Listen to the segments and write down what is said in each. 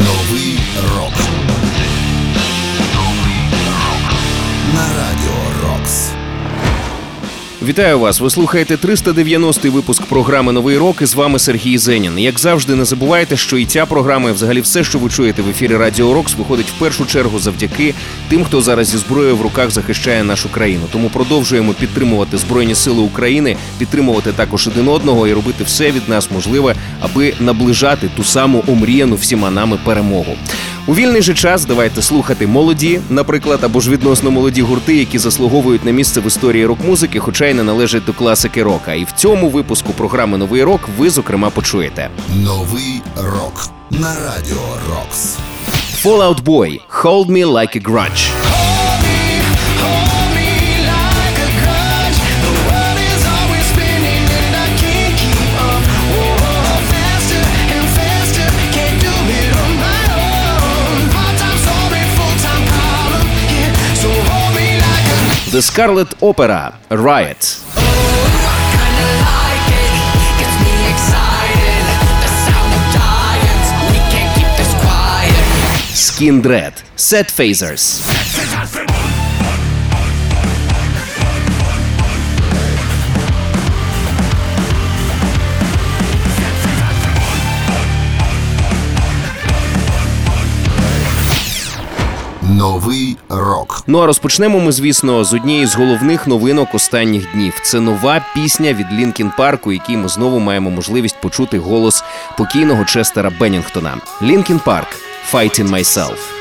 Новий рок. Вітаю вас! Ви слухаєте 390-й випуск програми Новий рок. І з вами Сергій Зенін. Як завжди, не забувайте, що і ця програма, і взагалі все, що ви чуєте в ефірі Радіо Рокс, виходить в першу чергу завдяки тим, хто зараз зі зброєю в руках захищає нашу країну. Тому продовжуємо підтримувати Збройні Сили України, підтримувати також один одного і робити все від нас можливе, аби наближати ту саму омріяну всіма нами перемогу. У вільний же час давайте слухати молоді, наприклад, або ж відносно молоді гурти, які заслуговують на місце в історії рок-музики, хоча й не належать до класики рока. І в цьому випуску програми Новий рок ви зокрема почуєте. Новий рок. На радіо Рокс. Fallout Boy – Hold Me Like a Grudge. The Scarlet Opera – Riot. Skin Dread – Set Phasers. Новий рок. Ну а розпочнемо ми, звісно, з однієї з головних новинок останніх днів. Це нова пісня від Лінкін Парку, якій ми знову маємо можливість почути голос покійного Честера Беннінгтона. Лінкін Парк Fighting Myself.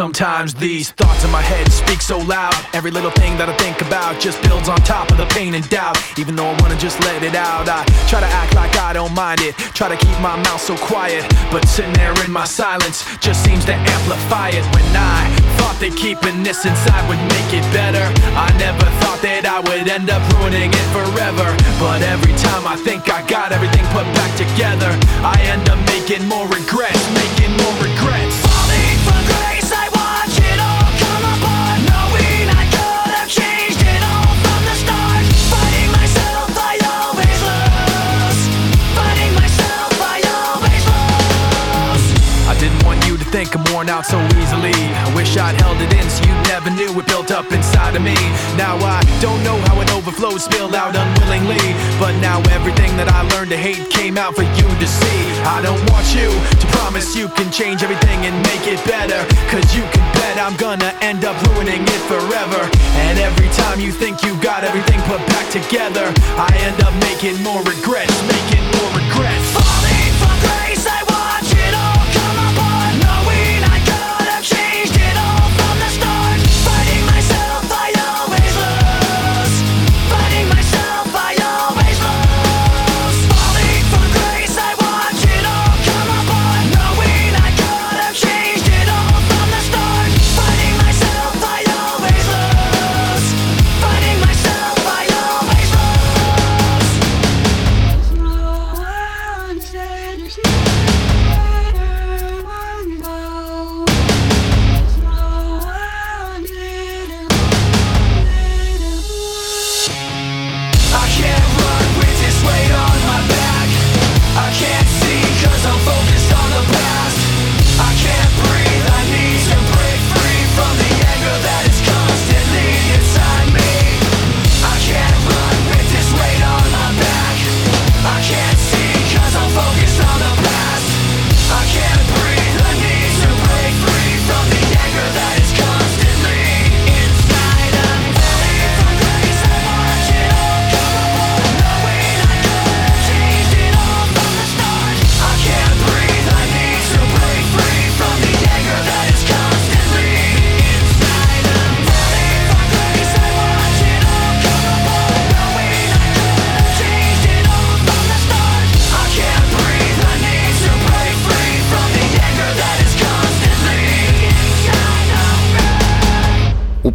Sometimes these thoughts in my head speak so loud. Every little thing that I think about just builds on top of the pain and doubt. Even though I wanna just let it out, I try to act like I don't mind it. Try to keep my mouth so quiet, but sitting there in my silence just seems to amplify it. When I thought that keeping this inside would make it better, I never thought that I would end up ruining it forever. But every time I think I got everything put back together, I end up making more regrets, making more regrets. Worn out so easily. I wish I'd held it in so you never knew it built up inside of me. Now I don't know how it overflowed, spilled out unwillingly. But now everything that I learned to hate came out for you to see. I don't want you to promise you can change everything and make it better. Cause you can bet I'm gonna end up ruining it forever. And every time you think you got everything put back together, I end up making more regrets, making more regrets.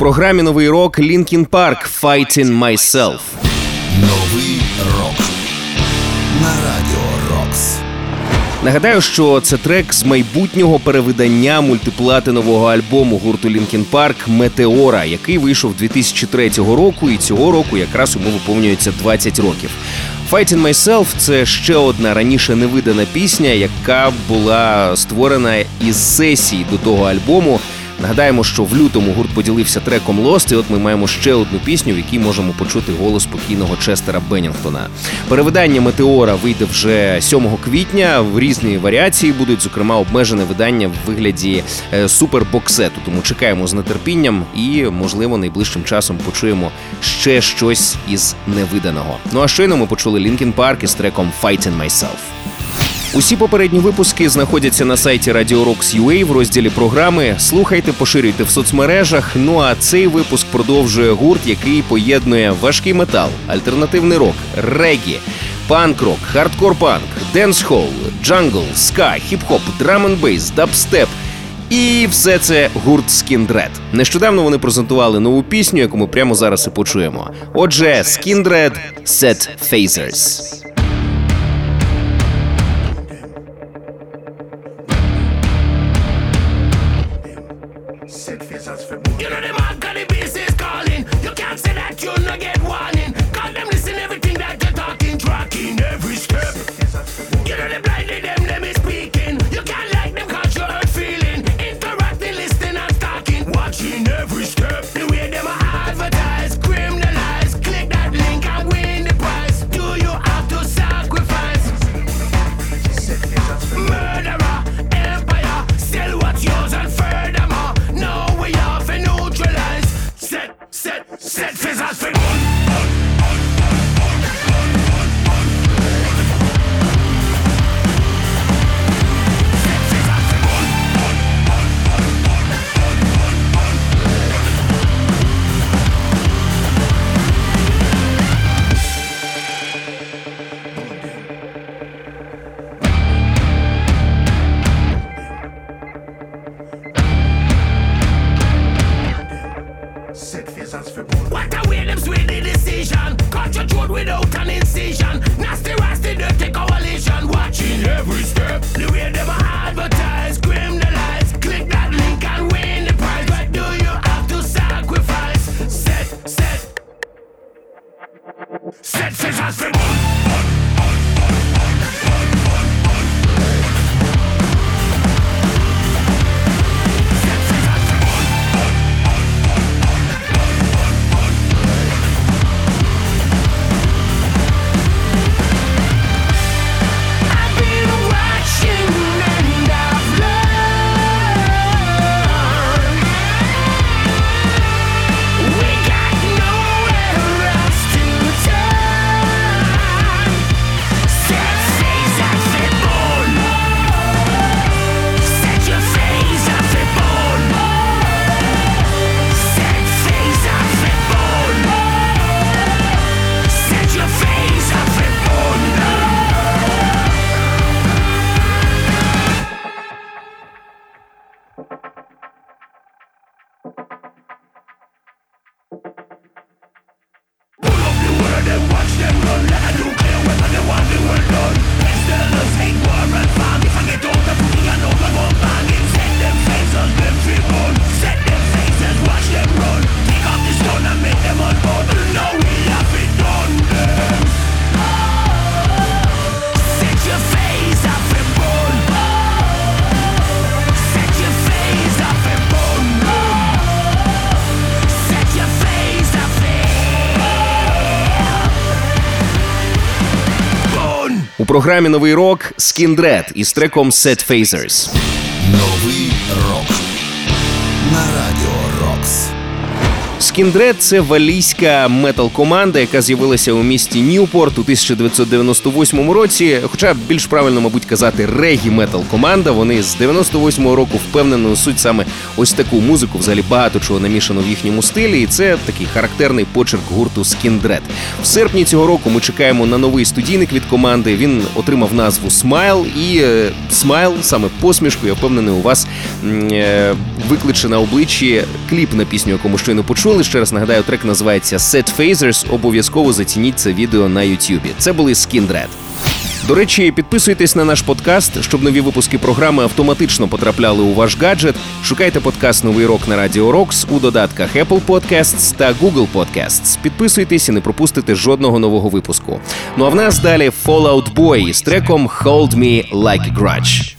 Програмі Новий рок Лінкін Парк Fighting Myself. Новий рок. На радіо Рокс. Нагадаю, що це трек з майбутнього перевидання мультиплатинового альбому гурту Лінкін Парк Метеора, який вийшов 2003 року, і цього року якраз йому виповнюється 20 років. Fighting Myself — це ще одна раніше невидана пісня, яка була створена із сесії до того альбому. Нагадаємо, що в лютому гурт поділився треком Lost, і От ми маємо ще одну пісню, в якій можемо почути голос покійного Честера Беннінгтона. Перевидання метеора вийде вже 7 квітня. В різні варіації будуть, зокрема, обмежене видання в вигляді е, супербоксету. Тому чекаємо з нетерпінням і, можливо, найближчим часом почуємо ще щось із невиданого. Ну а щойно ми почули Лінкін Парк із треком «Fighting Myself». Усі попередні випуски знаходяться на сайті Radio Rocks.ua в розділі програми. Слухайте, поширюйте в соцмережах. Ну а цей випуск продовжує гурт, який поєднує важкий метал, альтернативний рок, регі, панк-рок, хардкор-панк, денс-холл, джангл, ска, хіп-хоп, драм-н-бейс, дабстеп. І все це гурт Skindred. Нещодавно вони презентували нову пісню, яку ми прямо зараз і почуємо. Отже, Skindred Set Phasers. У програмі Новий рок Скіндред із треком Set Phasers. Новий рок на радіо. Skindred – це валійська метал-команда, яка з'явилася у місті Ньюпорт у 1998 році. Хоча більш правильно, мабуть, казати регі метал команда. Вони з 98-го року впевнено несуть саме ось таку музику. Взагалі багато чого намішано в їхньому стилі, і це такий характерний почерк гурту Skindred. В серпні цього року ми чекаємо на новий студійник від команди. Він отримав назву Smile, і е, саме посмішку, я впевнений, у вас е, викличе на обличчі кліп на пісню, яку ми щойно почули почули. Ще раз нагадаю, трек називається Set Phasers. Обов'язково зацініть це відео на Ютубі. Це були Skin До речі, підписуйтесь на наш подкаст, щоб нові випуски програми автоматично потрапляли у ваш гаджет. Шукайте подкаст Новий рок на Радіо Рокс у додатках Apple Podcasts та Google Podcasts. Підписуйтесь і не пропустите жодного нового випуску. Ну а в нас далі Fallout Boy з треком Hold Me Like a Grudge.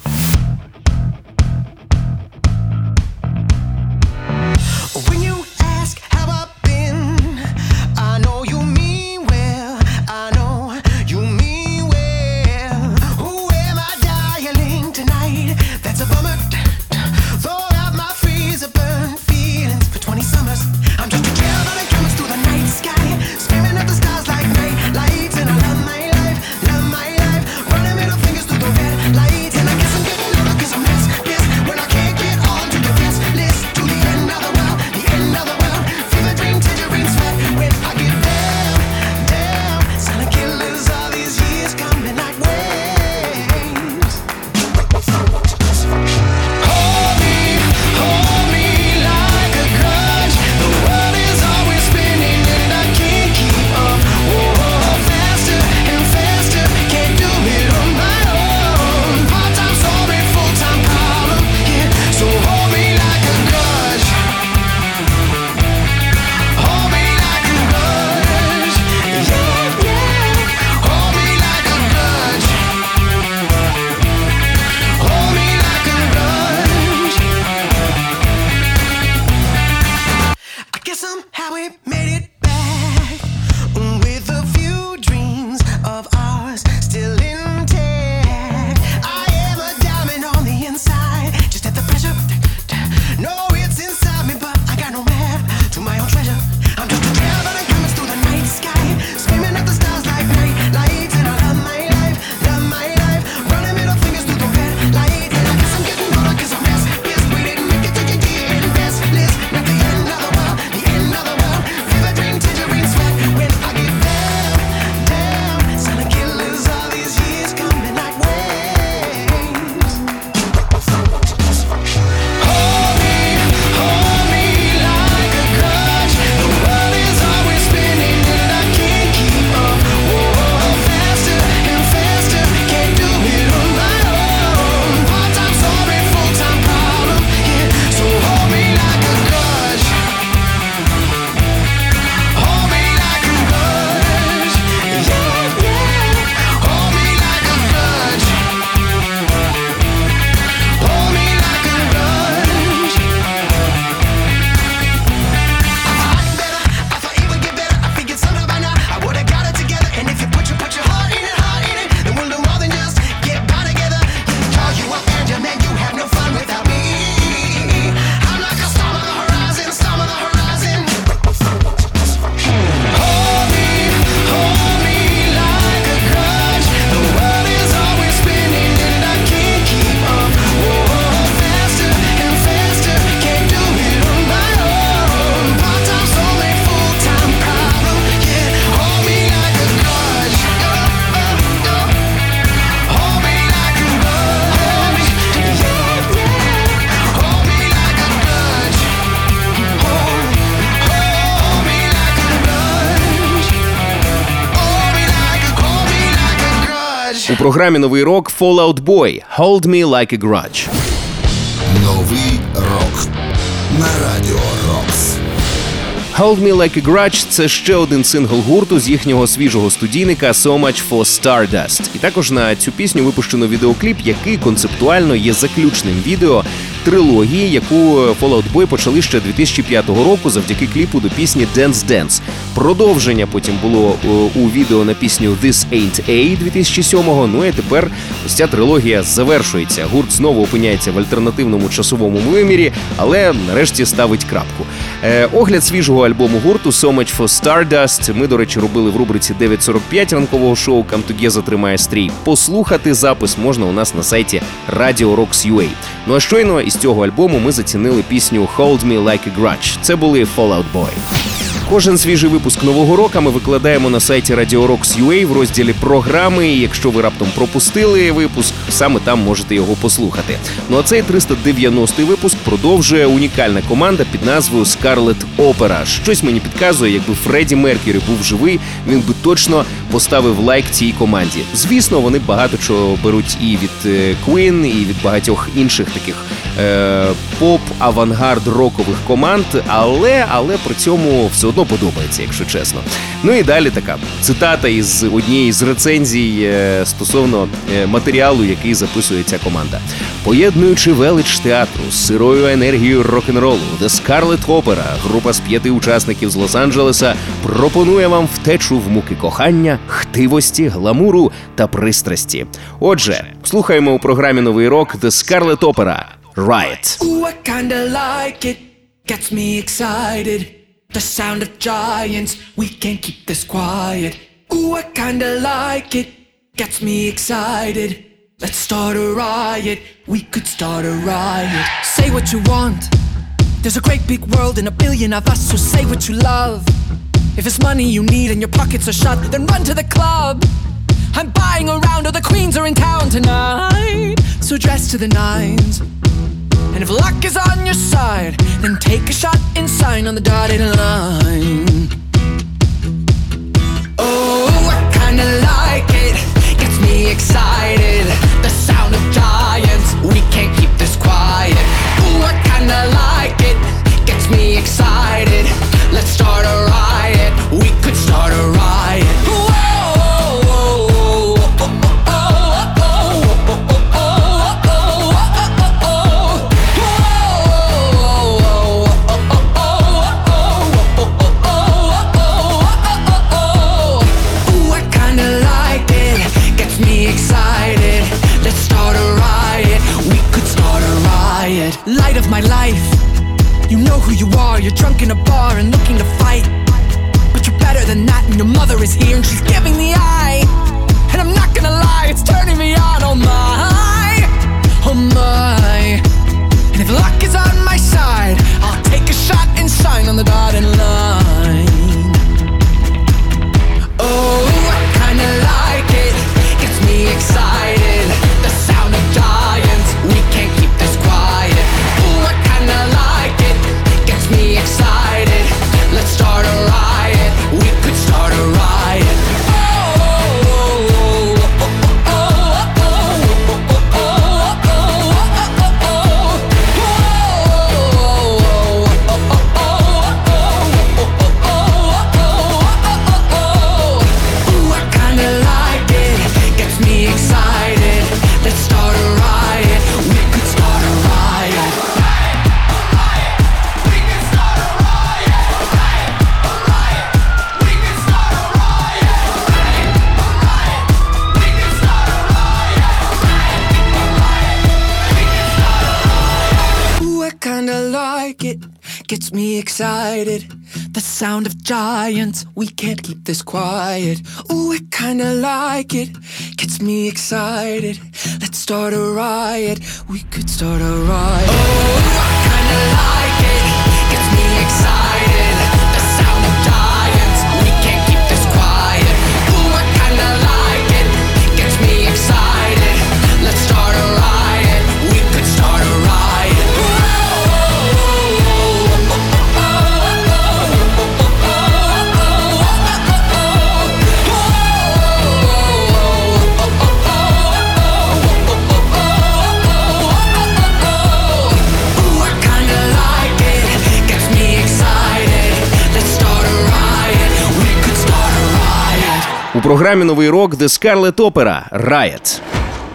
У програмі новий рок Fallout Boy Hold Me Like a Grudge. Новий рок на радіо Рокс. Hold Me Like a Grudge – це ще один сингл гурту з їхнього свіжого студійника So Much for Stardust. І також на цю пісню випущено відеокліп, який концептуально є заключним відео трилогії, яку Fallout Boy почали ще 2005 року завдяки кліпу до пісні Dance Dance. Продовження потім було е, у відео на пісню This Ain't A 2007-го. Ну і тепер ось ця трилогія завершується. Гурт знову опиняється в альтернативному часовому вимірі, але нарешті ставить крапку. Е, огляд свіжого альбому гурту «So much for Stardust» Ми, до речі, робили в рубриці 9.45 ранкового шоу Камтуге тримає стрій. Послухати запис можна у нас на сайті Radio Rocks.ua. Ну а щойно із з цього альбому ми зацінили пісню «Hold me like a grudge». Це були «Fallout Boy». Кожен свіжий випуск нового року ми викладаємо на сайті RadioRocks.ua в розділі програми. і Якщо ви раптом пропустили випуск, саме там можете його послухати. Ну а цей 390-й випуск продовжує унікальна команда під назвою Scarlet Opera. Щось мені підказує, якби Фредді Меркері був живий, він би точно поставив лайк цій команді. Звісно, вони багато чого беруть і від е, Queen, і від багатьох інших таких е, поп, авангард рокових команд, але але при цьому все одно подобається, якщо чесно. Ну і далі така цитата із однієї з рецензій е, стосовно е, матеріалу, який записує ця команда. Поєднуючи велич театру з сирою енергією рок-н-ролу, The Scarlet Opera, група з п'яти учасників з Лос-Анджелеса, пропонує вам втечу в муки кохання, хтивості, гламуру та пристрасті. Отже, слухаємо у програмі новий рок The Scarlet Opera Riot. Ooh, I kinda like it, gets me excited. The sound of giants, we can't keep this quiet. Ooh, I kinda like it, gets me excited. Let's start a riot, we could start a riot. Say what you want, there's a great big world and a billion of us, so say what you love. If it's money you need and your pockets are shut, then run to the club. I'm buying around, or the queens are in town tonight. So dress to the nines. And if luck is on your side, then take a shot and sign on the dotted line. Drunk in a bar and looking to fight. But you're better than that, and your mother is here and she's we can't keep this quiet. Ooh, I kinda like it, gets me excited. Let's start a riot, we could start a riot. Oh, I kinda like it, gets me excited. Програмі новий рок The Scarlet Opera Riot.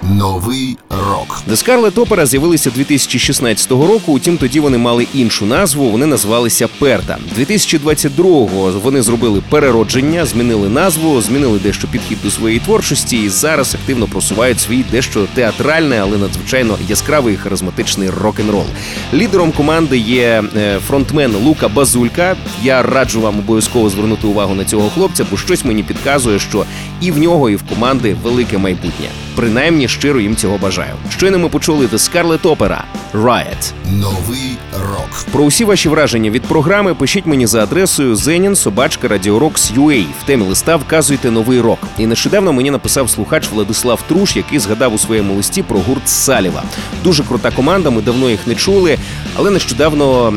Новий рок. The Scarlet Opera з'явилися 2016 року. Утім, тоді вони мали іншу назву. Вони називалися Перта. 2022-го вони зробили переродження, змінили назву, змінили дещо підхід до своєї творчості і зараз активно просувають свій дещо театральний, але надзвичайно яскравий харизматичний рок-н-рол. Лідером команди є е, фронтмен Лука Базулька. Я раджу вам обов'язково звернути увагу на цього хлопця, бо щось мені підказує, що і в нього, і в команди велике майбутнє. Принаймні щиро їм цього бажаю. Щойно ми почули The Scarlet Opera Riot. Новий рок Про усі ваші враження від програми пишіть мені за адресою Zenin собачка Radiorocks.ua. В темі листа вказуйте новий рок. І нещодавно мені написав слухач Владислав Труш, який згадав у своєму листі про гурт Саліва. Дуже крута команда. Ми давно їх не чули, але нещодавно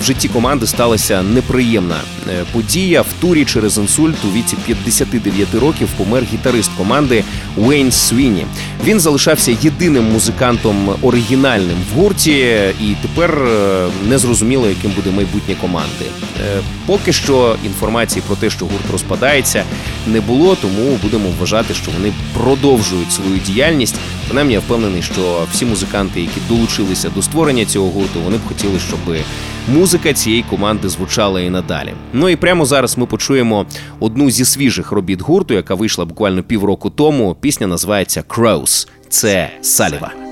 в житті команди сталася неприємна е, подія. В турі через інсульт у віці 59 років помер гітарист команди Уейн Свіні. Він залишався єдиним музикантом оригінальним в гурті, і тепер е, не зрозуміло, яким буде майбутнє команди. Е, Поки що інформації про те, що гурт розпадається, не було, тому будемо вважати, що вони продовжують свою діяльність. Принаймні, я впевнений, що всі музиканти, які долучилися до створення цього гурту, вони б хотіли, щоб музика цієї команди звучала і надалі. Ну і прямо зараз ми почуємо одну зі свіжих робіт гурту, яка вийшла буквально півроку тому. Пісня називається Crows. Це Саліва.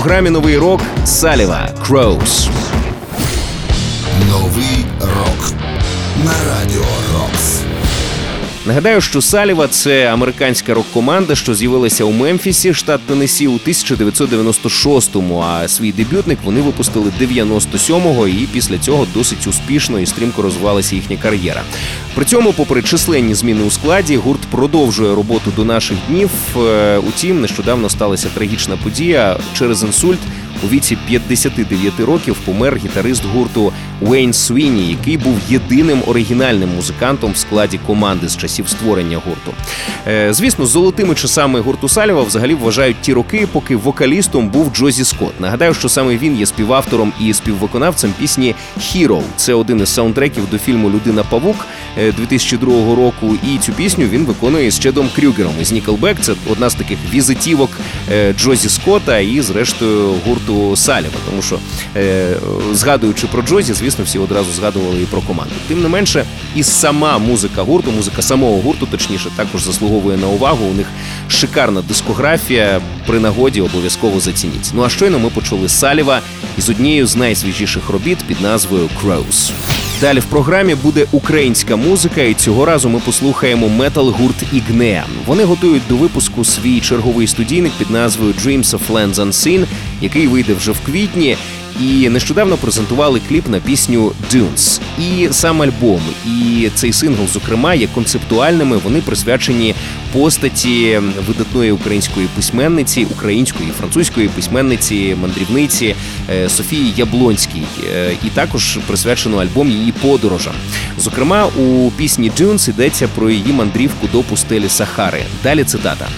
Програмі Новий рок Саліва Crows. Новий рок на Радіо Рокс. Нагадаю, що Саліва це американська рок-команда, що з'явилася у Мемфісі, штат Теннессі, у 1996-му, А свій дебютник вони випустили 97-го, і після цього досить успішно і стрімко розвивалася їхня кар'єра. При цьому, попри численні зміни у складі, гурт продовжує роботу до наших днів. Е, Утім, нещодавно сталася трагічна подія через інсульт. У віці 59 років помер гітарист гурту Уейн Суіні, який був єдиним оригінальним музикантом в складі команди з часів створення гурту. Е, Звісно, золотими часами гурту Саліва взагалі вважають ті роки, поки вокалістом був Джозі Скотт. Нагадаю, що саме він є співавтором і співвиконавцем пісні «Hero». Це один із саундтреків до фільму Людина Павук е, 2002 року. І цю пісню він виконує з Чедом Крюгером із Nickelback. Це одна з таких візитівок е, Джозі Скотта і, зрештою, гурту Саліва. Тому що е, згадуючи про Джозі, звісно, всі одразу згадували і про команду. Тим не менше, і сама музика гурту, музика самого гурту, точніше, також заслуговує на увагу. У них шикарна дискографія. При нагоді обов'язково зацініть. Ну а щойно ми почули Саліва із однією з найсвіжіших робіт під назвою Crows. Далі в програмі буде українська музика, і цього разу ми послухаємо метал-гурт Ігнеа. Вони готують до випуску свій черговий студійник під назвою Dreams of Lands Unseen, який вийде вже в квітні. І нещодавно презентували кліп на пісню Dunes. І сам альбом, і цей сингл, зокрема, є концептуальними. Вони присвячені постаті видатної української письменниці, української і французької письменниці, мандрівниці е, Софії Яблонській. Е, І також присвячено альбом її подорожам. Зокрема, у пісні Dunes йдеться про її мандрівку до пустелі Сахари. Далі цитата.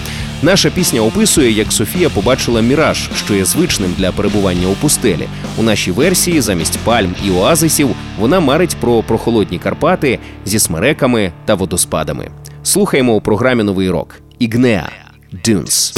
Наша пісня описує, як Софія побачила міраж, що є звичним для перебування у пустелі. У нашій версії замість пальм і оазисів вона марить про прохолодні Карпати зі смереками та водоспадами. Слухаємо у програмі Новий рок Ігнеа Дюнс.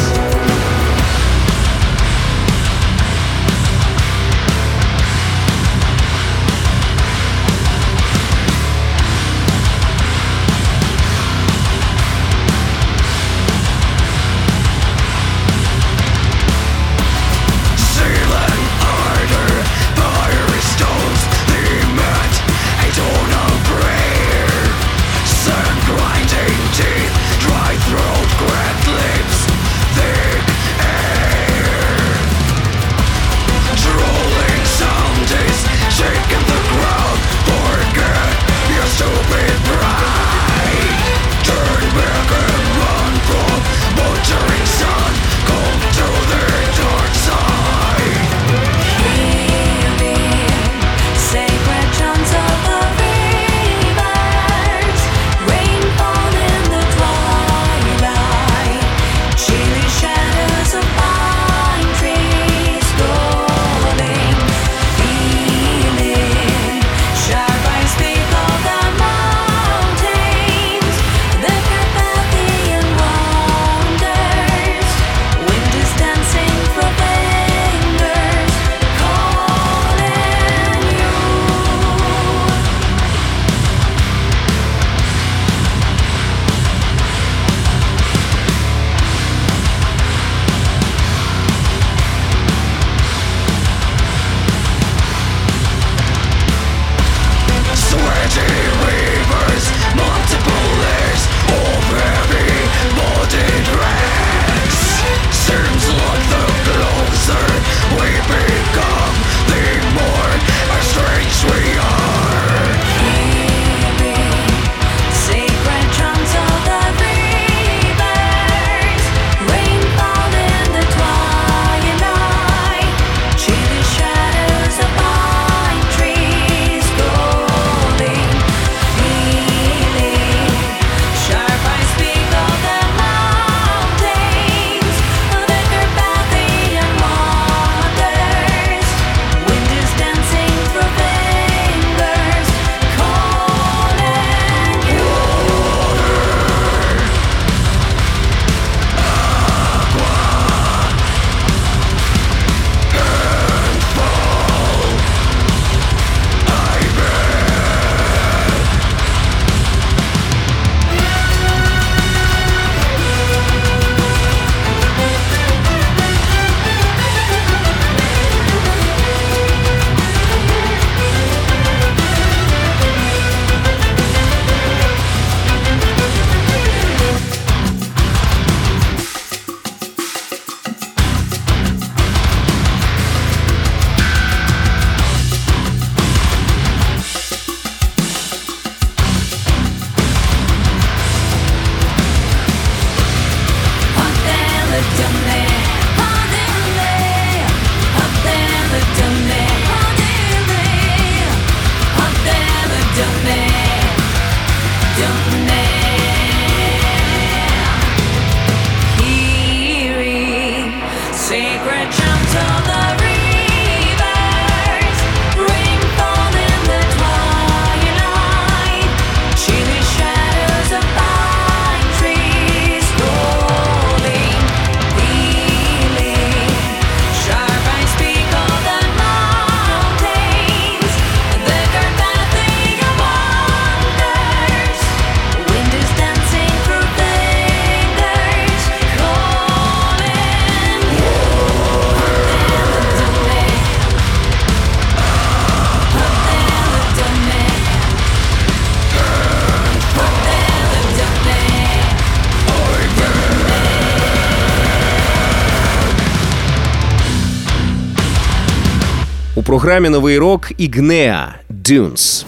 Програмі новий рок Ігнеа Дюнс.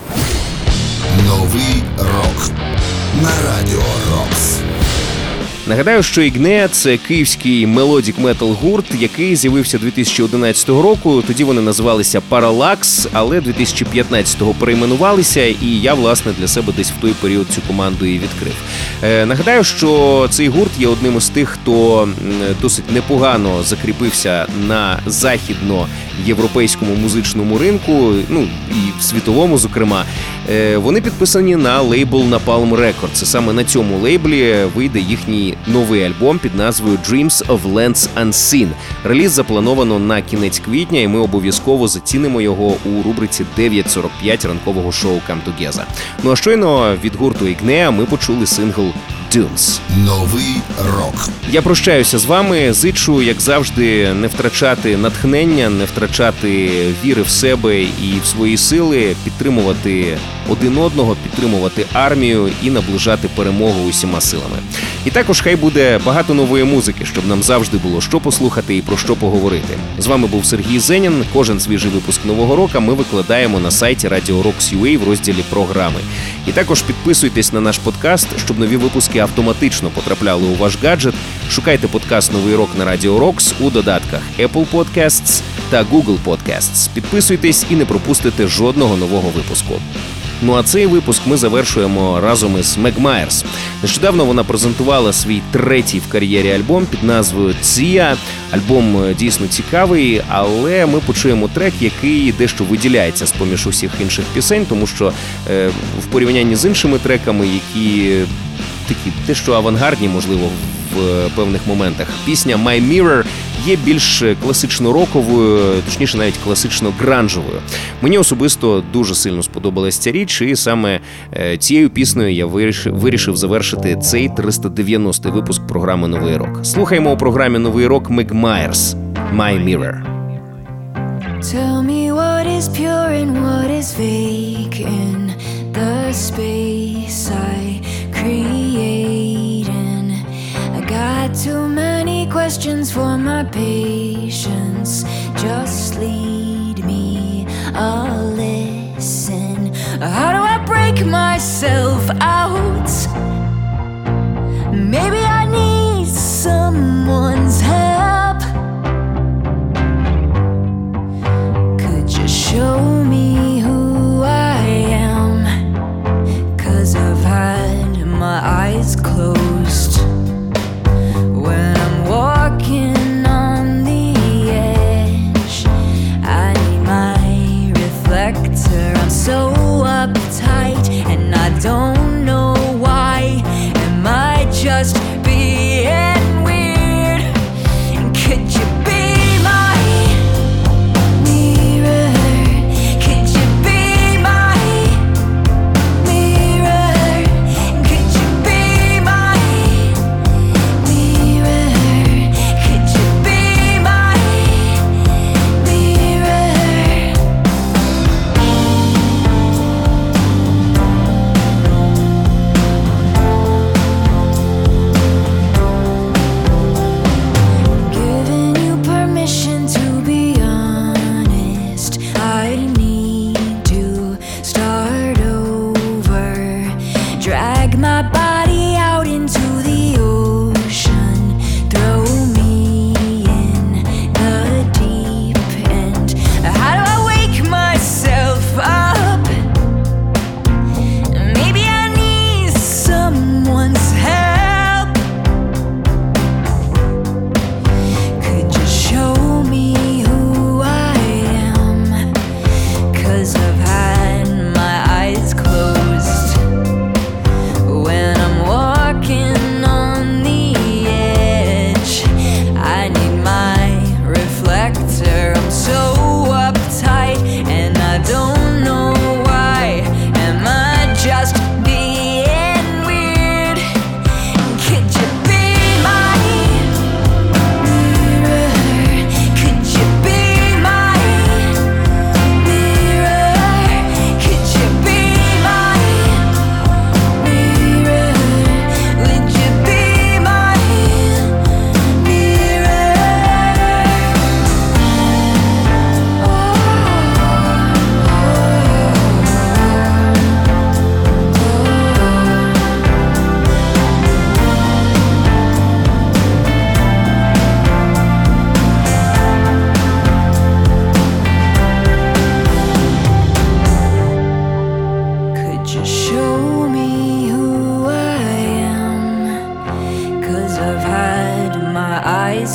Новий рок на радіо. Нагадаю, що Ігнеа це київський мелодік метал гурт, який з'явився 2011 року. Тоді вони називалися Паралакс, але 2015-го перейменувалися, і я власне для себе десь в той період цю команду і відкрив. Е, нагадаю, що цей гурт є одним із тих, хто досить непогано закріпився на західноєвропейському музичному ринку, ну і в світовому, зокрема. Е, вони підписані на лейбл Napalm Records. Саме на цьому лейблі вийде їхній новий альбом під назвою Dreams of Lands Unseen. Реліз заплановано на кінець квітня, і ми обов'язково зацінимо його у рубриці 9.45 ранкового шоу Come Together. Ну а щойно від гурту Ігнея ми почули сингл Dunes. Новий рок. Я прощаюся з вами. Зичу, як завжди, не втрачати натхнення, не втрачати віри в себе і в свої сили, підтримувати один одного, підтримувати армію і наближати перемогу усіма силами. І також хай буде багато нової музики, щоб нам завжди було що послухати і про що поговорити. З вами був Сергій Зенін. Кожен свіжий випуск нового року ми викладаємо на сайті Radio Rocks UA в розділі програми. І також підписуйтесь на наш подкаст, щоб нові випуски автоматично потрапляли у ваш гаджет. Шукайте подкаст Новий рок на Radio Rocks у додатках Apple Podcasts та Google Podcasts. Підписуйтесь і не пропустите жодного нового випуску. Ну а цей випуск ми завершуємо разом із Мег Майерс. Нещодавно вона презентувала свій третій в кар'єрі альбом під назвою Ція. Альбом е, дійсно цікавий, але ми почуємо трек, який дещо виділяється з поміж усіх інших пісень, тому що е, в порівнянні з іншими треками, які такі дещо авангардні, можливо, в е, певних моментах. Пісня My Mirror є більш класично роковою, точніше, навіть класично гранжовою. Мені особисто дуже сильно сподобалась ця річ, і саме е, цією піснею я вирішив, вирішив завершити цей 390-й випуск програми Новий рок. Слухаємо у програмі Новий рок Мег Майерс My Mirror. Tell me what is pure and what is fake in the space I create. Got too many questions for my patience. Just lead me a listen. How do I break myself out? Maybe I need someone's help. Could you show me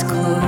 Close.